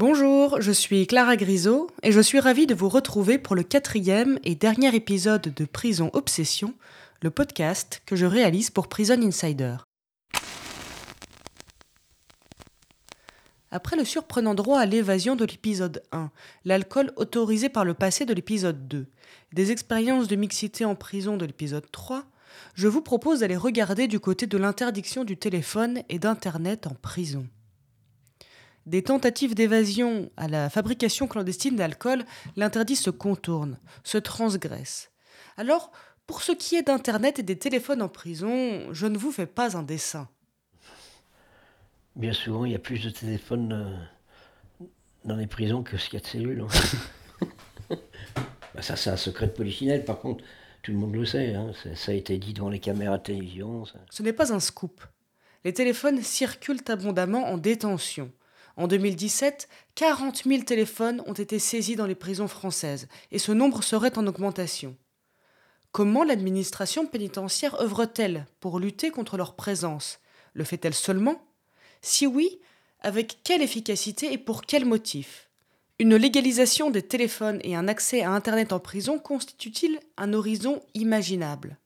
Bonjour, je suis Clara Grisot et je suis ravie de vous retrouver pour le quatrième et dernier épisode de Prison Obsession, le podcast que je réalise pour Prison Insider. Après le surprenant droit à l'évasion de l'épisode 1, l'alcool autorisé par le passé de l'épisode 2, des expériences de mixité en prison de l'épisode 3, je vous propose d'aller regarder du côté de l'interdiction du téléphone et d'Internet en prison. Des tentatives d'évasion à la fabrication clandestine d'alcool, l'interdit se contourne, se transgresse. Alors, pour ce qui est d'Internet et des téléphones en prison, je ne vous fais pas un dessin. Bien souvent, il y a plus de téléphones euh, dans les prisons que ce qu'il y a de cellules. hein. Bah, ça, c'est un secret de polichinelle, par contre, tout le monde le sait. hein. Ça, ça a été dit devant les caméras de télévision. ça. Ce n'est pas un scoop. Les téléphones circulent abondamment en détention. En 2017, 40 000 téléphones ont été saisis dans les prisons françaises, et ce nombre serait en augmentation. Comment l'administration pénitentiaire œuvre-t-elle pour lutter contre leur présence? Le fait-elle seulement? Si oui, avec quelle efficacité et pour quel motif? Une légalisation des téléphones et un accès à Internet en prison constituent-ils un horizon imaginable?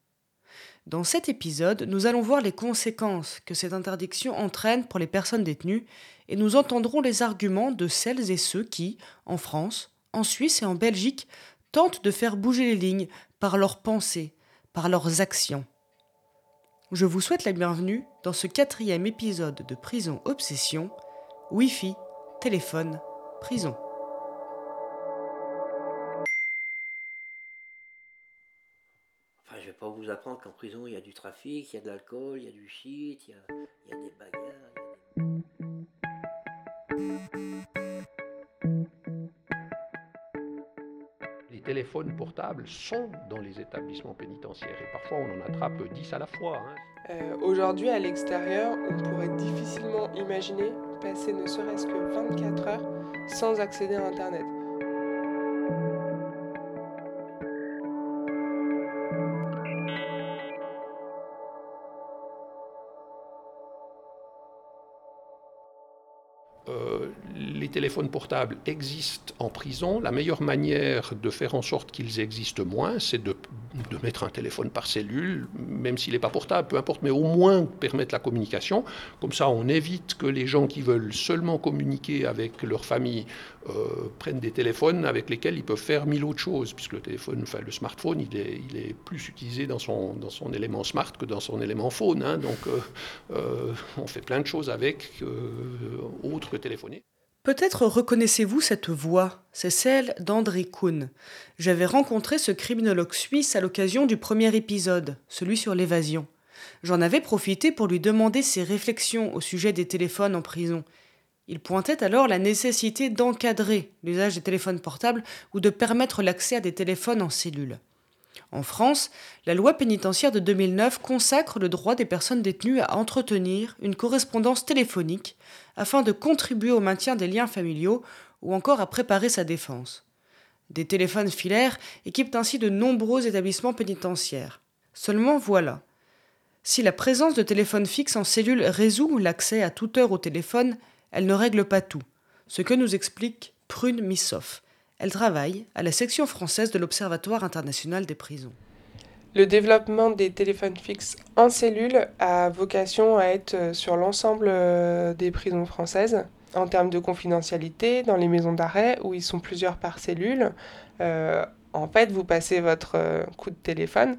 Dans cet épisode, nous allons voir les conséquences que cette interdiction entraîne pour les personnes détenues et nous entendrons les arguments de celles et ceux qui, en France, en Suisse et en Belgique, tentent de faire bouger les lignes par leurs pensées, par leurs actions. Je vous souhaite la bienvenue dans ce quatrième épisode de Prison Obsession, Wi-Fi, téléphone, prison. Enfin, je vais pas vous apprendre qu'en prison, il y a du trafic, il y a de l'alcool, il y a du shit, il y a, il y a des bagarres. Téléphones portables sont dans les établissements pénitentiaires et parfois on en attrape 10 à la fois. hein. Euh, Aujourd'hui, à l'extérieur, on pourrait difficilement imaginer passer ne serait-ce que 24 heures sans accéder à Internet. Téléphones portables existent en prison. La meilleure manière de faire en sorte qu'ils existent moins, c'est de, mettre un téléphone par cellule, même s'il n'est pas portable, peu importe, mais au moins permettre la communication. Comme ça, on évite que les gens qui veulent seulement communiquer avec leur famille euh, prennent des téléphones avec lesquels ils peuvent faire mille autres choses, puisque le téléphone, le smartphone, il est, plus utilisé dans son, élément smart que dans son élément phone. hein. donc, euh, euh, on fait plein de choses avec, autres que téléphoner. Peut-être reconnaissez-vous cette voix, c'est celle d'André Kuhn. J'avais rencontré ce criminologue suisse à l'occasion du premier épisode, celui sur l'évasion. J'en avais profité pour lui demander ses réflexions au sujet des téléphones en prison. Il pointait alors la nécessité d'encadrer l'usage des téléphones portables ou de permettre l'accès à des téléphones en cellule. En France, la loi pénitentiaire de 2009 consacre le droit des personnes détenues à entretenir une correspondance téléphonique afin de contribuer au maintien des liens familiaux ou encore à préparer sa défense. Des téléphones filaires équipent ainsi de nombreux établissements pénitentiaires. Seulement voilà. Si la présence de téléphones fixes en cellule résout l'accès à toute heure au téléphone, elle ne règle pas tout. Ce que nous explique Prune Missoff. Elle travaille à la section française de l'Observatoire international des prisons. Le développement des téléphones fixes en cellule a vocation à être euh, sur l'ensemble euh, des prisons françaises. En termes de confidentialité, dans les maisons d'arrêt où ils sont plusieurs par cellule, euh, en fait, vous passez votre coup de téléphone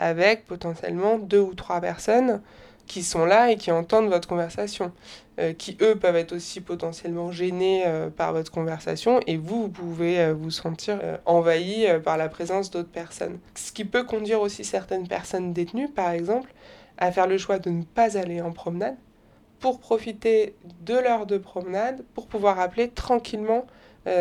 avec potentiellement deux ou trois personnes qui sont là et qui entendent votre conversation, euh, qui eux peuvent être aussi potentiellement gênés euh, par votre conversation et vous, vous pouvez euh, vous sentir envahi par la présence d'autres personnes. Ce qui peut conduire aussi certaines personnes détenues, par exemple, à faire le choix de ne pas aller en promenade pour profiter de l'heure de promenade, pour pouvoir appeler tranquillement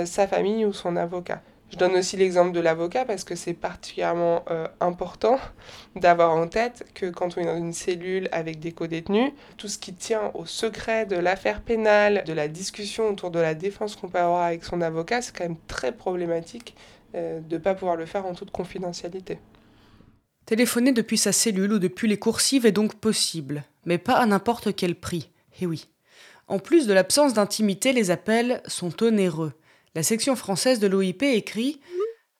sa famille ou son avocat. Je donne aussi l'exemple de l'avocat parce que c'est particulièrement euh, important d'avoir en tête que quand on est dans une cellule avec des co-détenus, tout ce qui tient au secret de l'affaire pénale, de la discussion autour de la défense qu'on peut avoir avec son avocat, c'est quand même très problématique euh, de ne pas pouvoir le faire en toute confidentialité. Téléphoner depuis sa cellule ou depuis les coursives est donc possible, mais pas à n'importe quel prix. Eh oui. En plus de l'absence d'intimité, les appels sont onéreux. La section française de l'OIP écrit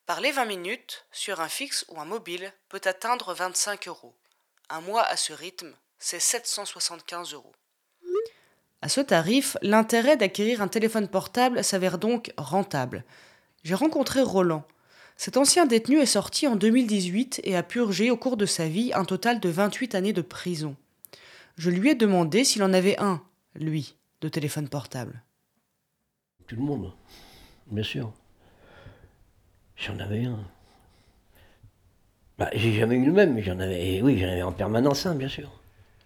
Parler 20 minutes sur un fixe ou un mobile peut atteindre 25 euros. Un mois à ce rythme, c'est 775 euros. À ce tarif, l'intérêt d'acquérir un téléphone portable s'avère donc rentable. J'ai rencontré Roland. Cet ancien détenu est sorti en 2018 et a purgé au cours de sa vie un total de 28 années de prison. Je lui ai demandé s'il en avait un, lui, de téléphone portable. Tout le monde, bien sûr. J'en avais un. Bah, j'ai jamais eu le même, mais j'en avais. Oui, j'en avais en permanence un, bien sûr.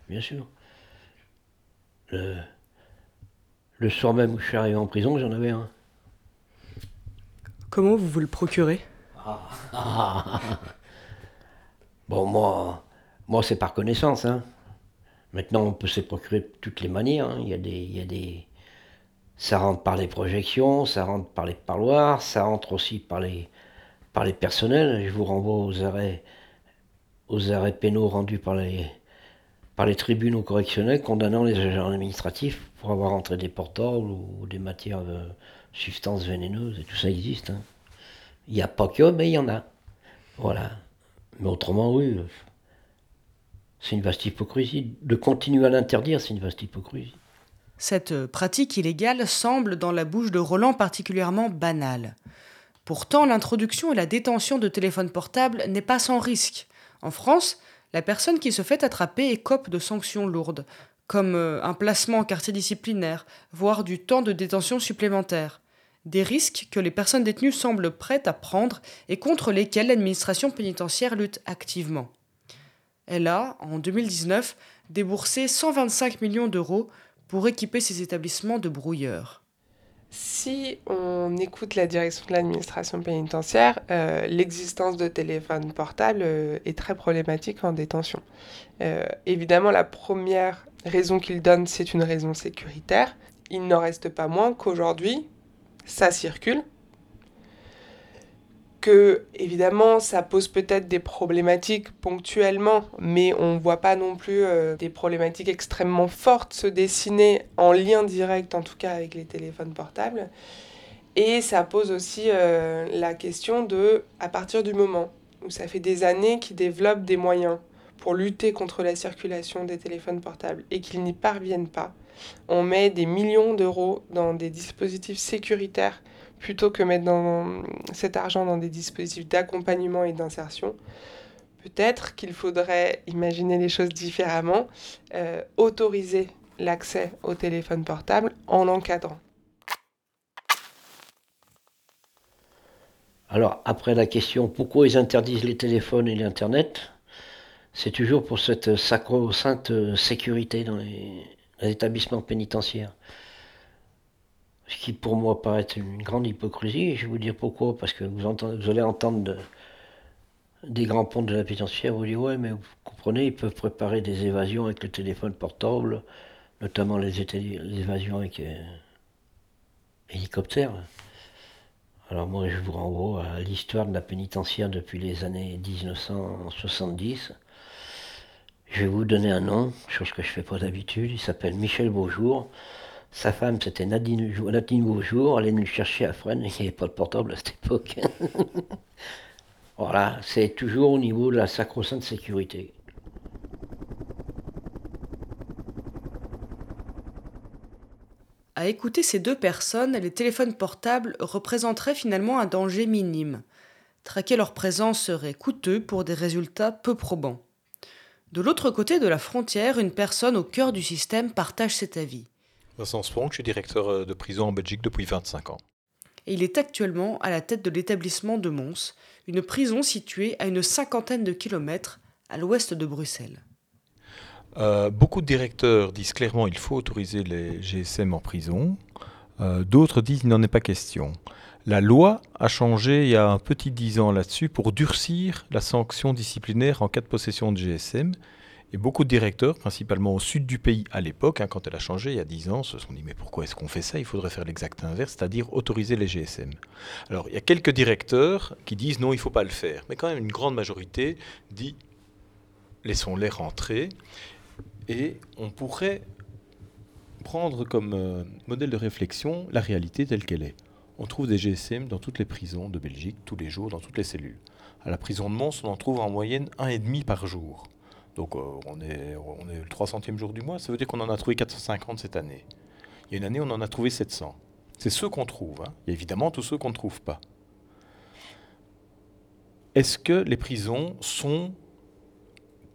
Bien sûr. Le, le soir même où je suis arrivé en prison, j'en avais un. Comment vous vous le procurez? Bon, moi, moi c'est par connaissance. Hein. Maintenant, on peut se procurer de toutes les manières. hein. Il, y a des, il y a des. Ça rentre par les projections, ça rentre par les parloirs, ça rentre aussi par les, par les personnels. Je vous renvoie aux arrêts, aux arrêts pénaux rendus par les, par les tribunaux correctionnels condamnant les agents administratifs pour avoir entré des portables ou des matières de substances vénéneuses. Et tout ça existe. hein. Il n'y a pas que, mais il y en a. Voilà. Mais autrement, oui. euh, C'est une vaste hypocrisie. De continuer à l'interdire, c'est une vaste hypocrisie. Cette pratique illégale semble, dans la bouche de Roland, particulièrement banale. Pourtant, l'introduction et la détention de téléphones portables n'est pas sans risque. En France, la personne qui se fait attraper écope de sanctions lourdes, comme euh, un placement en quartier disciplinaire, voire du temps de détention supplémentaire. Des risques que les personnes détenues semblent prêtes à prendre et contre lesquels l'administration pénitentiaire lutte activement. Elle a, en 2019, déboursé 125 millions d'euros pour équiper ses établissements de brouilleurs. Si on écoute la direction de l'administration pénitentiaire, euh, l'existence de téléphones portables euh, est très problématique en détention. Euh, évidemment, la première raison qu'ils donnent, c'est une raison sécuritaire. Il n'en reste pas moins qu'aujourd'hui, ça circule. Que, évidemment, ça pose peut-être des problématiques ponctuellement, mais on ne voit pas non plus euh, des problématiques extrêmement fortes se dessiner en lien direct, en tout cas, avec les téléphones portables. Et ça pose aussi euh, la question de, à partir du moment où ça fait des années qu'ils développent des moyens pour lutter contre la circulation des téléphones portables et qu'ils n'y parviennent pas, on met des millions d'euros dans des dispositifs sécuritaires plutôt que mettre cet argent dans des dispositifs d'accompagnement et d'insertion. Peut-être qu'il faudrait imaginer les choses différemment, euh, autoriser l'accès au téléphone portable en l'encadrant. Alors, après la question pourquoi ils interdisent les téléphones et l'Internet, c'est toujours pour cette sacro-sainte sécurité dans les établissements pénitentiaires. Ce qui pour moi paraît une grande hypocrisie, je vais vous dire pourquoi, parce que vous, allez entendre de- des grands ponts de la pénitentiaire vous dire ouais mais vous comprenez, ils peuvent préparer des évasions avec le téléphone portable, notamment les, évasions avec euh, hélicoptère. Alors moi je vous renvoie à l'histoire de la pénitentiaire depuis les années 1970. Je vais vous donner un nom, chose que je fais pas d'habitude. Il s'appelle Michel Beaujour. Sa femme, c'était Nadine, Nadine Beaujour. Elle est venue le chercher à Fresnes. Il n'y avait pas de portable à cette époque. voilà, c'est toujours au niveau de la sacro-sainte sécurité. À écouter ces deux personnes, les téléphones portables représenteraient finalement un danger minime. Traquer leur présence serait coûteux pour des résultats peu probants. De l'autre côté de la frontière, une personne au cœur du système partage cet avis. Vincent je suis directeur euh, de prison en Belgique depuis 25 ans. Et il est actuellement à la tête de l'établissement de Mons, une prison située à une cinquantaine de kilomètres à l'ouest de Bruxelles. Euh, beaucoup de directeurs disent clairement qu'il faut autoriser les GSM en prison. Euh, D'autres disent qu'il n'en est pas question. La loi a changé il y a un petit 10 ans là-dessus pour durcir la sanction disciplinaire en cas de possession de GSM. Et beaucoup de directeurs, principalement au sud du pays à l'époque, hein, quand elle a changé il y a 10 ans, se sont dit mais pourquoi est-ce qu'on fait ça? Il faudrait faire l'exact inverse, c'est-à-dire autoriser les GSM. Alors il y a quelques directeurs qui disent non, il ne faut pas le faire. Mais quand même une grande majorité dit laissons-les rentrer et on pourrait prendre comme euh, modèle de réflexion la réalité telle qu'elle est. On trouve des GSM dans toutes les prisons de Belgique, tous les jours, dans toutes les cellules. À la prison de Mons, on en trouve en moyenne un et demi par jour. Donc euh, on, est, le 300e jour du mois, ça veut dire qu'on en a trouvé 450 cette année. Il y a une année, on en a trouvé 700. C'est ceux qu'on trouve. Hein. Il y a évidemment tous ceux qu'on ne trouve pas. Est-ce que les prisons sont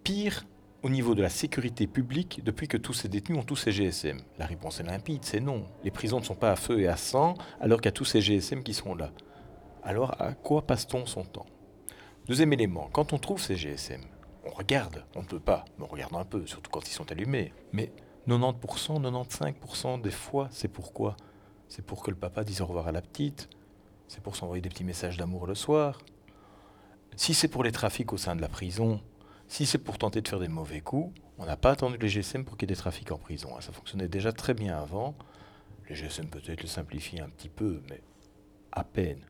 pires au niveau de la sécurité publique depuis que tous ces détenus ont tous ces GSM La réponse est limpide, c'est non. Les prisons ne sont pas à feu et à sang alors qu'il y a tous ces GSM qui sont là. Alors à quoi passe-t-on son temps? Deuxième élément, quand on trouve ces GSM, on regarde, on ne peut pas, mais on regarde un peu, surtout quand ils sont allumés. Mais 90%, 95% des fois, c'est pourquoi? C'est pour que le papa dise au revoir à la petite, c'est pour s'envoyer des petits messages d'amour le soir. Si c'est pour les trafics au sein de la prison, si c'est pour tenter de faire des mauvais coups, on n'a pas attendu les GSM pour qu'il y ait des trafics en prison. Hein. Ça fonctionnait déjà très bien avant. Les GSM peut-être le simplifient un petit peu, mais à peine.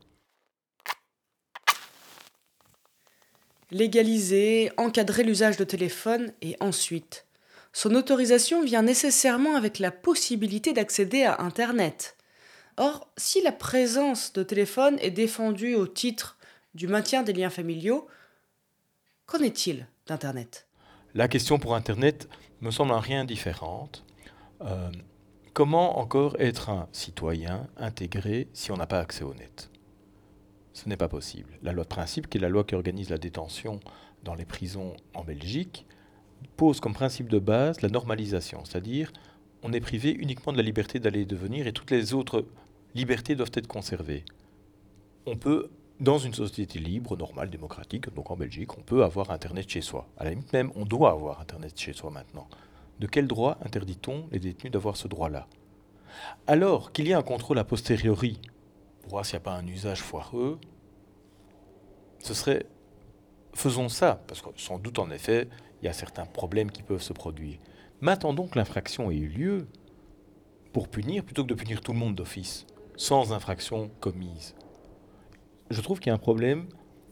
Légaliser, encadrer l'usage de téléphone et ensuite. Son autorisation vient nécessairement avec la possibilité d'accéder à Internet. Or, si la présence de téléphone est défendue au titre du maintien des liens familiaux, qu'en est-il d'Internet? La question pour Internet me semble un rien différente. Euh, comment encore être un citoyen intégré si on n'a pas accès au net? Ce n'est pas possible. La loi de principe, qui est la loi qui organise la détention dans les prisons en Belgique, pose comme principe de base la normalisation, c'est-à-dire on est privé uniquement de la liberté d'aller et de venir et toutes les autres libertés doivent être conservées. On peut dans une société libre, normale, démocratique, donc en Belgique, on peut avoir Internet chez soi. À la limite même, on doit avoir Internet chez soi maintenant. De quel droit interdit-on les détenus d'avoir ce droit-là? Alors qu'il y ait un contrôle a posteriori, voir s'il n'y a pas un usage foireux, ce serait... Faisons ça, parce que sans doute en effet, il y a certains problèmes qui peuvent se produire. Mais attendons que l'infraction ait eu lieu pour punir, plutôt que de punir tout le monde d'office, sans infraction commise je trouve qu'il y a un problème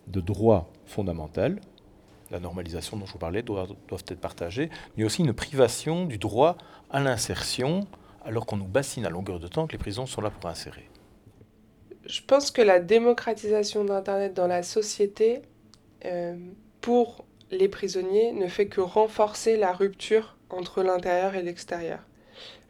de droit fondamental. La normalisation dont je vous parlais doit, doivent être partagées, mais aussi une privation du droit à l'insertion, alors qu'on nous bassine à longueur de temps que les prisons sont là pour insérer. Je pense que la démocratisation d'Internet dans la société, euh, pour les prisonniers, ne fait que renforcer la rupture entre l'intérieur et l'extérieur.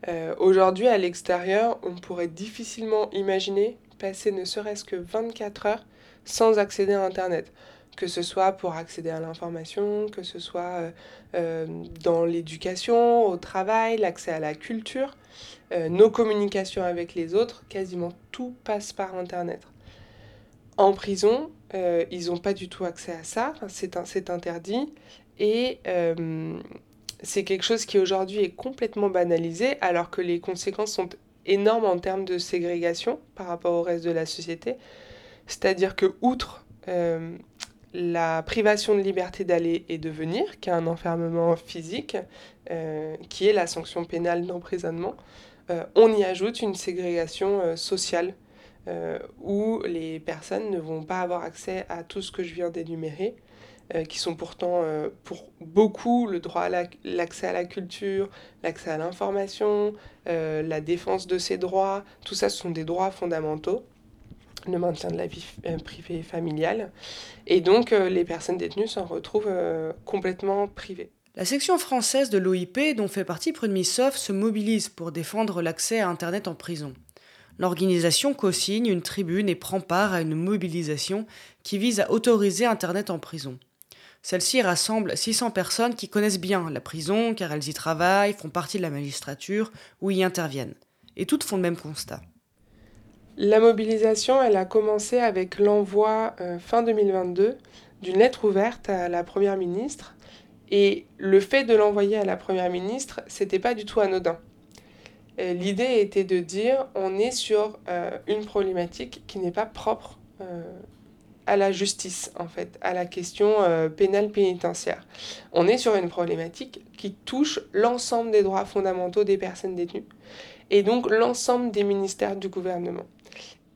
Euh, aujourd'hui, à l'extérieur, on pourrait difficilement imaginer passer ne serait-ce que 24 heures sans accéder à Internet. Que ce soit pour accéder à l'information, que ce soit euh, euh, dans l'éducation, au travail, l'accès à la culture, euh, nos communications avec les autres, quasiment tout passe par Internet. En prison, ils n'ont pas du tout accès à ça, c'est interdit. Et c'est quelque chose qui aujourd'hui est complètement banalisé alors que les conséquences sont énorme en termes de ségrégation par rapport au reste de la société. C'est-à-dire que, outre la privation de liberté d'aller et de venir, qui est un enfermement physique, euh, qui est la sanction pénale d'emprisonnement, euh, on y ajoute une ségrégation sociale où les personnes ne vont pas avoir accès à tout ce que je viens d'énumérer euh, qui sont pourtant euh, pour beaucoup le droit à l'accès à la culture, l'accès à l'information, euh, la défense de ses droits, tout ça ce sont des droits fondamentaux, le maintien de la vie privée et familiale. Et donc les personnes détenues s'en retrouvent complètement privées. La section française de l'OIP, dont fait partie Prud'Missoff, se mobilise pour défendre l'accès à Internet en prison. L'organisation co-signe une tribune et prend part à une mobilisation qui vise à autoriser Internet en prison. Celle-ci rassemble 600 personnes qui connaissent bien la prison car elles y travaillent, font partie de la magistrature ou y interviennent. Et toutes font le même constat. La mobilisation, elle a commencé avec l'envoi euh, fin 2022 d'une lettre ouverte à la Première ministre. Et le fait de l'envoyer à la Première ministre, c'était pas du tout anodin. Euh, l'idée était de dire on est sur euh, une problématique qui n'est pas propre à la justice, en fait, à la question pénale pénitentiaire. On est sur une problématique qui touche l'ensemble des droits fondamentaux des personnes détenues et donc l'ensemble des ministères du gouvernement.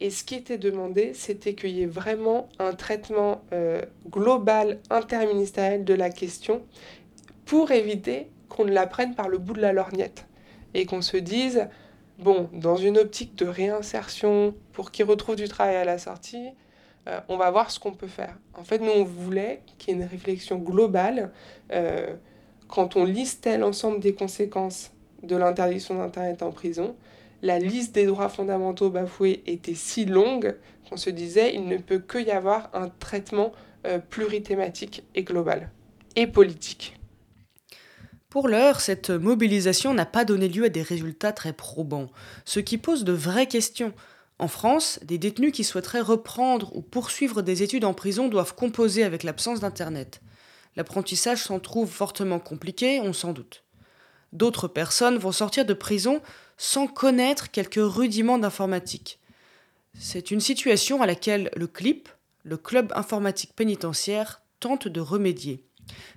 Et ce qui était demandé, c'était qu'il y ait vraiment un traitement euh, global, interministériel de la question pour éviter qu'on ne la prenne par le bout de la lorgnette. et qu'on se dise, bon, dans une optique de réinsertion pour qu'ils retrouvent du travail à la sortie, euh, on va voir ce qu'on peut faire. En fait, nous, on voulait qu'il y ait une réflexion globale. Euh, quand on listait l'ensemble des conséquences de l'interdiction d'Internet en prison, la liste des droits fondamentaux bafoués était si longue qu'on se disait il ne peut que y avoir un traitement euh, plurithématique et global et politique. Pour l'heure, cette mobilisation n'a pas donné lieu à des résultats très probants, ce qui pose de vraies questions. En France, des détenus qui souhaiteraient reprendre ou poursuivre des études en prison doivent composer avec l'absence d'Internet. L'apprentissage s'en trouve fortement compliqué, on s'en doute. D'autres personnes vont sortir de prison sans connaître quelques rudiments d'informatique. C'est une situation à laquelle le CLIP, le Club informatique pénitentiaire, tente de remédier.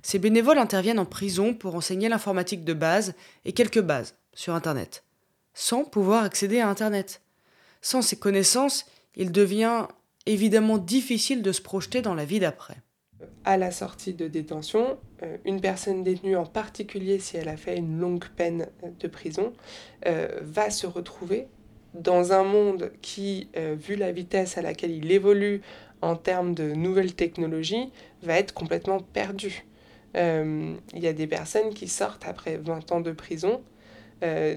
Ces bénévoles interviennent en prison pour enseigner l'informatique de base et quelques bases sur Internet, sans pouvoir accéder à Internet. Sans ces connaissances, il devient évidemment difficile de se projeter dans la vie d'après. À la sortie de détention, euh, une personne détenue, en particulier si elle a fait une longue peine de prison, euh, va se retrouver dans un monde qui, euh, vu la vitesse à laquelle il évolue en termes de nouvelles technologies, va être complètement perdu. il y a des personnes qui sortent après 20 ans de prison,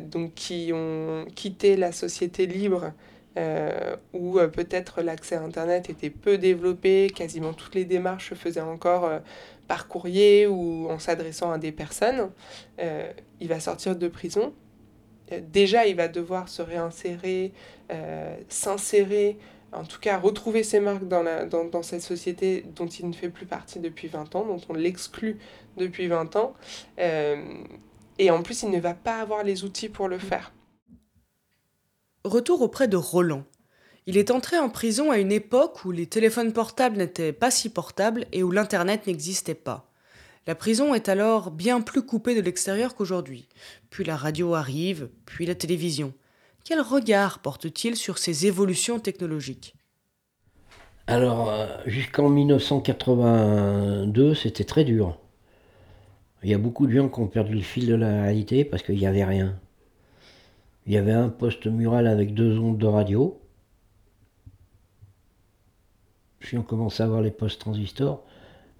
donc qui ont quitté la société libre euh, où euh, peut-être l'accès à Internet était peu développé, quasiment toutes les démarches se faisaient encore euh, par courrier ou en s'adressant à des personnes, il va sortir de prison. déjà, il va devoir se réinsérer, s'insérer, en tout cas retrouver ses marques dans, la, dans, cette société dont il ne fait plus partie depuis 20 ans, dont on l'exclut depuis 20 ans. et en plus, il ne va pas avoir les outils pour le faire. Retour auprès de Roland. Il est entré en prison à une époque où les téléphones portables n'étaient pas si portables et où l'Internet n'existait pas. La prison est alors bien plus coupée de l'extérieur qu'aujourd'hui. Puis la radio arrive, puis la télévision. Quel regard porte-t-il sur ces évolutions technologiques? Alors, euh, jusqu'en 1982, c'était très dur. Il y a beaucoup de gens qui ont perdu le fil de la réalité parce qu'il n'y avait rien. Il y avait un poste mural avec deux ondes de radio. Puis on commençait à voir les postes transistors,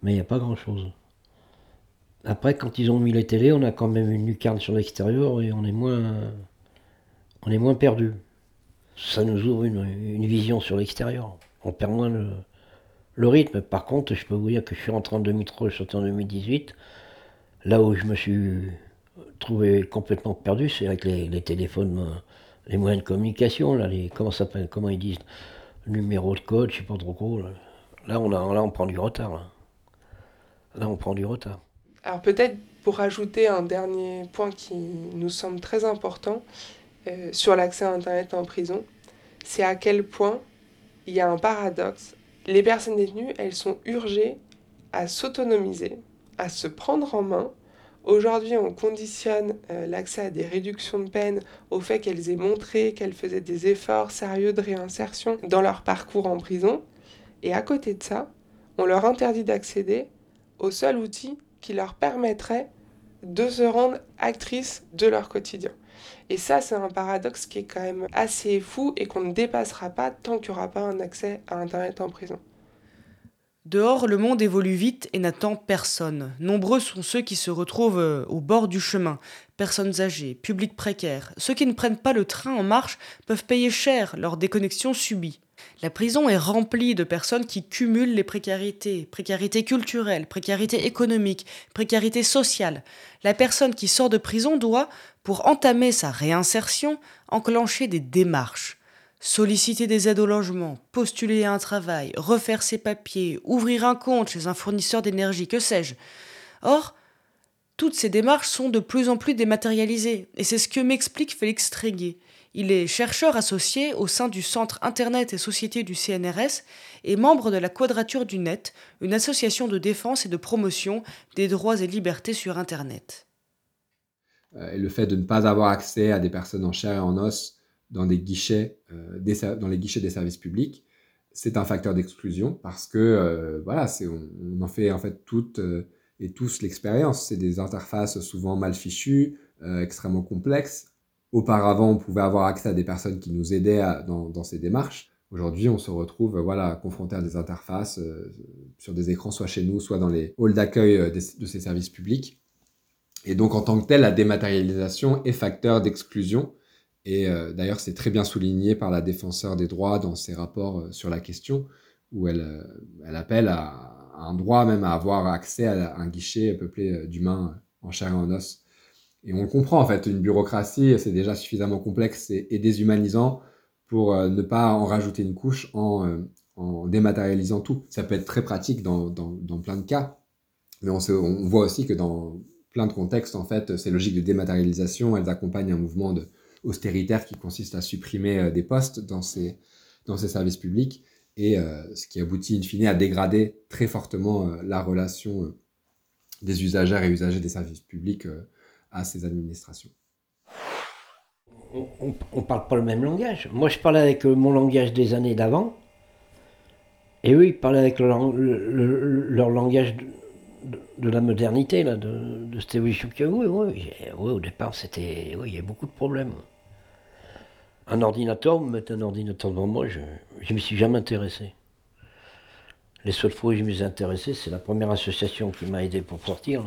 mais il n'y a pas grand-chose. Après, quand ils ont mis les télés, on a quand même une lucarne sur l'extérieur et on est moins, on est moins perdu. Ça nous ouvre une, vision sur l'extérieur. On perd moins le, rythme. Par contre, je peux vous dire que je suis rentré en 2003, je suis en 2018. Là où je me suis trouvé complètement perdu, c'est avec les, téléphones, euh, les moyens de communication, là, les, comment, ça comment ils disent, numéro de code, je sais pas trop quoi. Là. on, a, là, on prend du retard. Là, on prend du retard. Alors peut-être pour ajouter un dernier point qui nous semble très important euh, sur l'accès à Internet en prison, c'est à quel point il y a un paradoxe. Les personnes détenues, elles sont urgées à s'autonomiser, à se prendre en main Aujourd'hui, on conditionne euh, l'accès à des réductions de peine au fait qu'elles aient montré qu'elles faisaient des efforts sérieux de réinsertion dans leur parcours en prison. Et à côté de ça, on leur interdit d'accéder au seul outil qui leur permettrait de se rendre actrices de leur quotidien. Et ça, c'est un paradoxe qui est quand même assez fou et qu'on ne dépassera pas tant qu'il n'y aura pas un accès à Internet en prison. Dehors, le monde évolue vite et n'attend personne. Nombreux sont ceux qui se retrouvent euh, au bord du chemin. Personnes âgées, publics précaires. Ceux qui ne prennent pas le train en marche peuvent payer cher leur déconnexion subie. La prison est remplie de personnes qui cumulent les précarités, précarité culturelle, précarité économique, précarité sociale. La personne qui sort de prison doit, pour entamer sa réinsertion, enclencher des démarches solliciter des aides au logement, postuler à un travail, refaire ses papiers, ouvrir un compte chez un fournisseur d'énergie, que sais-je. Or, toutes ces démarches sont de plus en plus dématérialisées, et c'est ce que m'explique Félix Tréguier. Il est chercheur associé au sein du Centre Internet et Société du CNRS et membre de la Quadrature du Net, une association de défense et de promotion des droits et libertés sur Internet. Euh, et le fait de ne pas avoir accès à des personnes en chair et en os dans, des guichets, euh, dans les guichets des services publics, c'est un facteur d'exclusion parce que euh, voilà, on, en fait en fait toutes euh, et tous l'expérience. C'est des interfaces souvent mal fichues, extrêmement complexes, auparavant, on pouvait avoir accès à des personnes qui nous aidaient dans, ces démarches. Aujourd'hui, on se retrouve voilà, confronté à des interfaces euh, sur des écrans, soit chez nous, soit dans les halls d'accueil euh, de ces services publics. Et donc, en tant que tel, la dématérialisation est facteur d'exclusion. Et euh, d'ailleurs, c'est très bien souligné par la défenseur des droits dans ses rapports sur la question, où elle, elle appelle à, un droit même à avoir accès à un guichet peuplé d'humains en chair et en os. Et on comprend en fait, une bureaucratie, c'est déjà suffisamment complexe et, déshumanisant pour euh, ne pas en rajouter une couche en, euh, dématérialisant tout. Ça peut être très pratique dans plein de cas, mais on, on, voit aussi que dans plein de contextes, en fait, ces logiques de dématérialisation, elles accompagnent un mouvement de austéritaire qui consiste à supprimer euh, des postes dans ces, dans ces services publics, et ce qui aboutit in fine à dégrader très fortement la relation des usagères et usagers des services publics à ces administrations. On ne parle pas le même langage. Moi, je parlais avec mon langage des années d'avant. Et eux, ils parlaient avec leur, langage de, la modernité, là, de, cette évolution qu'il y a eu. Oui, au départ, c'était, il y a beaucoup de problèmes. Un ordinateur, me mettre un ordinateur devant moi, je ne me suis jamais intéressé. Les seules fois je me suis intéressé, c'est la première association qui m'a aidé pour sortir.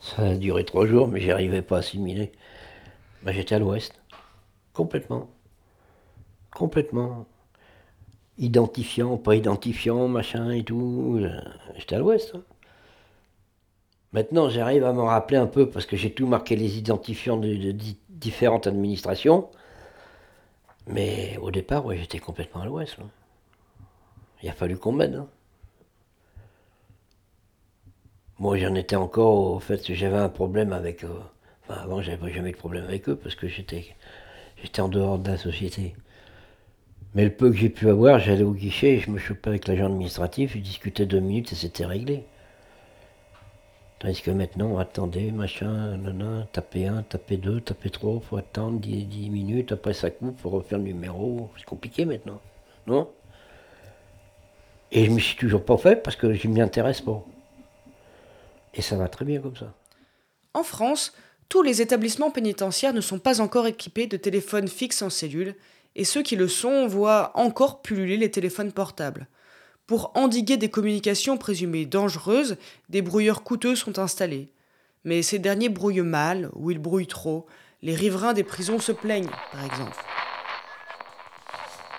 Ça a duré trois jours, mais j'y arrivais pas à assimiler. Ben, j'étais à l'ouest. Complètement. Complètement. Identifiant, pas identifiant, machin et tout. J'étais à l'ouest. Hein. Maintenant, j'arrive à me rappeler un peu parce que j'ai tout marqué les identifiants de, différentes administrations. Mais au départ, ouais, j'étais complètement à l'ouest. Il a fallu qu'on m'aide. Hein. Moi, j'en étais encore au fait que j'avais un problème avec. eux. enfin, avant, j'avais jamais de problème avec eux parce que j'étais, j'étais en dehors de la société. Mais le peu que j'ai pu avoir, j'allais au guichet, je me chopais avec l'agent administratif, je discutais deux minutes et c'était réglé. Tandis que maintenant, attendez, machin, nanana, tapez un, tapez deux, tapez trois, faut attendre dix minutes, après ça coupe, faut refaire le numéro. C'est compliqué maintenant, non? Et je me suis toujours pas fait parce que je m'y intéresse pas. Et ça va très bien comme ça. En France, tous les établissements pénitentiaires ne sont pas encore équipés de téléphones fixes en cellule, et ceux qui le sont voient encore pulluler les téléphones portables. Pour endiguer des communications présumées dangereuses, des brouilleurs coûteux sont installés. Mais ces derniers brouillent mal, ou ils brouillent trop. Les riverains des prisons se plaignent, par exemple.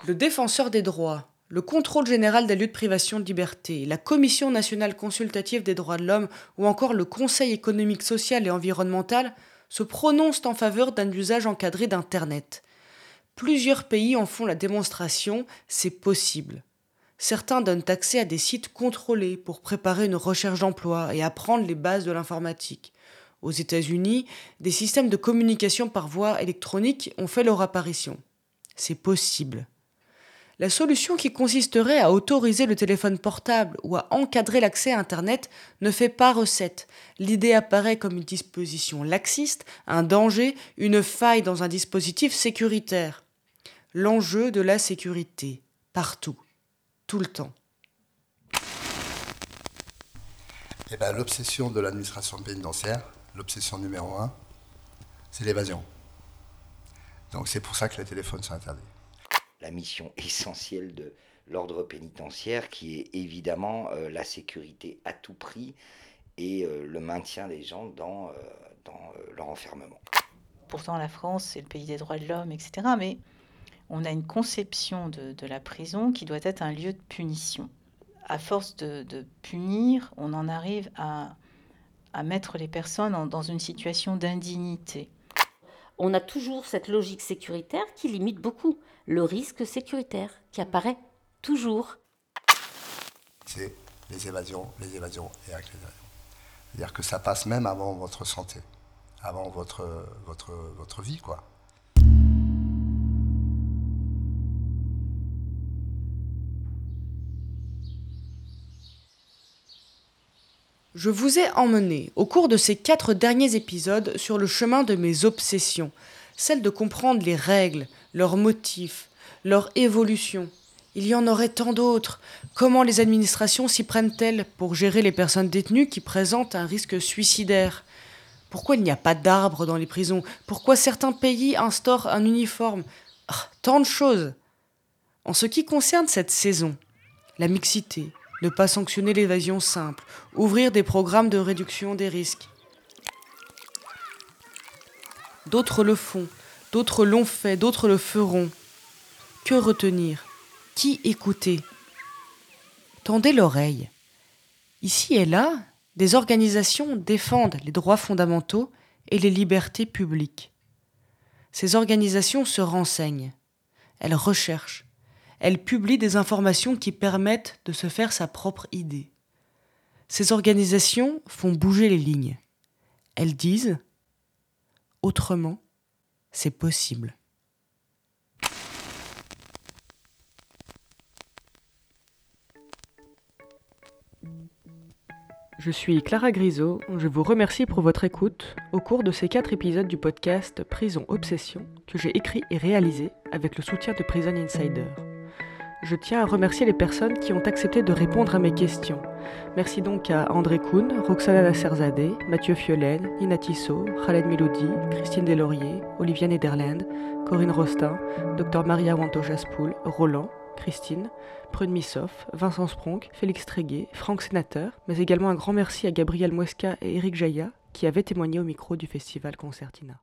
Le défenseur des droits, le contrôle général des lieux de privation de liberté, la Commission nationale consultative des droits de l'homme ou encore le Conseil économique, social et environnemental se prononcent en faveur d'un usage encadré d'Internet. Plusieurs pays en font la démonstration, c'est possible. Certains donnent accès à des sites contrôlés pour préparer une recherche d'emploi et apprendre les bases de l'informatique. Aux États-Unis, des systèmes de communication par voie électronique ont fait leur apparition. C'est possible. La solution qui consisterait à autoriser le téléphone portable ou à encadrer l'accès à Internet ne fait pas recette. L'idée apparaît comme une disposition laxiste, un danger, une faille dans un dispositif sécuritaire. L'enjeu de la sécurité, partout, tout le temps. Eh ben, l'obsession de l'administration pénitentiaire, l'obsession numéro un, c'est l'évasion. Donc c'est pour ça que les téléphones sont interdits la mission essentielle de l'ordre pénitentiaire, qui est évidemment euh, la sécurité à tout prix et euh, le maintien des gens dans, euh, dans leur enfermement. Pourtant, la France, c'est le pays des droits de l'homme, etc. Mais on a une conception de, de, la prison qui doit être un lieu de punition. À force de, de punir, on en arrive à, à mettre les personnes dans une situation d'indignité. On a toujours cette logique sécuritaire qui limite beaucoup le risque sécuritaire qui apparaît toujours. C'est les évasions, les évasions et avec les évasions. C'est-à-dire que ça passe même avant votre santé, avant votre, votre, votre vie, quoi. Je vous ai emmené, au cours de ces quatre derniers épisodes, sur le chemin de mes obsessions, celle de comprendre les règles, leurs motifs, leur évolution. Il y en aurait tant d'autres. Comment les administrations s'y prennent-elles pour gérer les personnes détenues qui présentent un risque suicidaire? Pourquoi il n'y a pas d'arbres dans les prisons? Pourquoi certains pays instaurent un uniforme? Ah, Tant de choses. En ce qui concerne cette saison, la mixité, ne pas sanctionner l'évasion simple, ouvrir des programmes de réduction des risques. D'autres le font, d'autres l'ont fait, d'autres le feront. Que retenir? Qui écouter? Tendez l'oreille. Ici et là, des organisations défendent les droits fondamentaux et les libertés publiques. Ces organisations se renseignent, elles recherchent, elles publient des informations qui permettent de se faire sa propre idée. Ces organisations font bouger les lignes. Elles disent Autrement, c'est possible. Je suis Clara Grisot, je vous remercie pour votre écoute au cours de ces quatre épisodes du podcast Prison Obsession que j'ai écrit et réalisé avec le soutien de Prison Insider. Je tiens à remercier les personnes qui ont accepté de répondre à mes questions. Merci donc à André Kuhn, Roxana Lasserzadeh, Mathieu Fiolaine, Nina Tissot, Khaled Melody, Christine Deslauriers, Olivia Nederland, Corinne Rostin, Dr Maria Wanto-Jaspoul, Roland, Christine, Prudmisov, Vincent Spronk, Félix Tréguet, Franck Sénateur, mais également un grand merci à Gabriel Muesca et Eric Jaya qui avaient témoigné au micro du festival Concertina.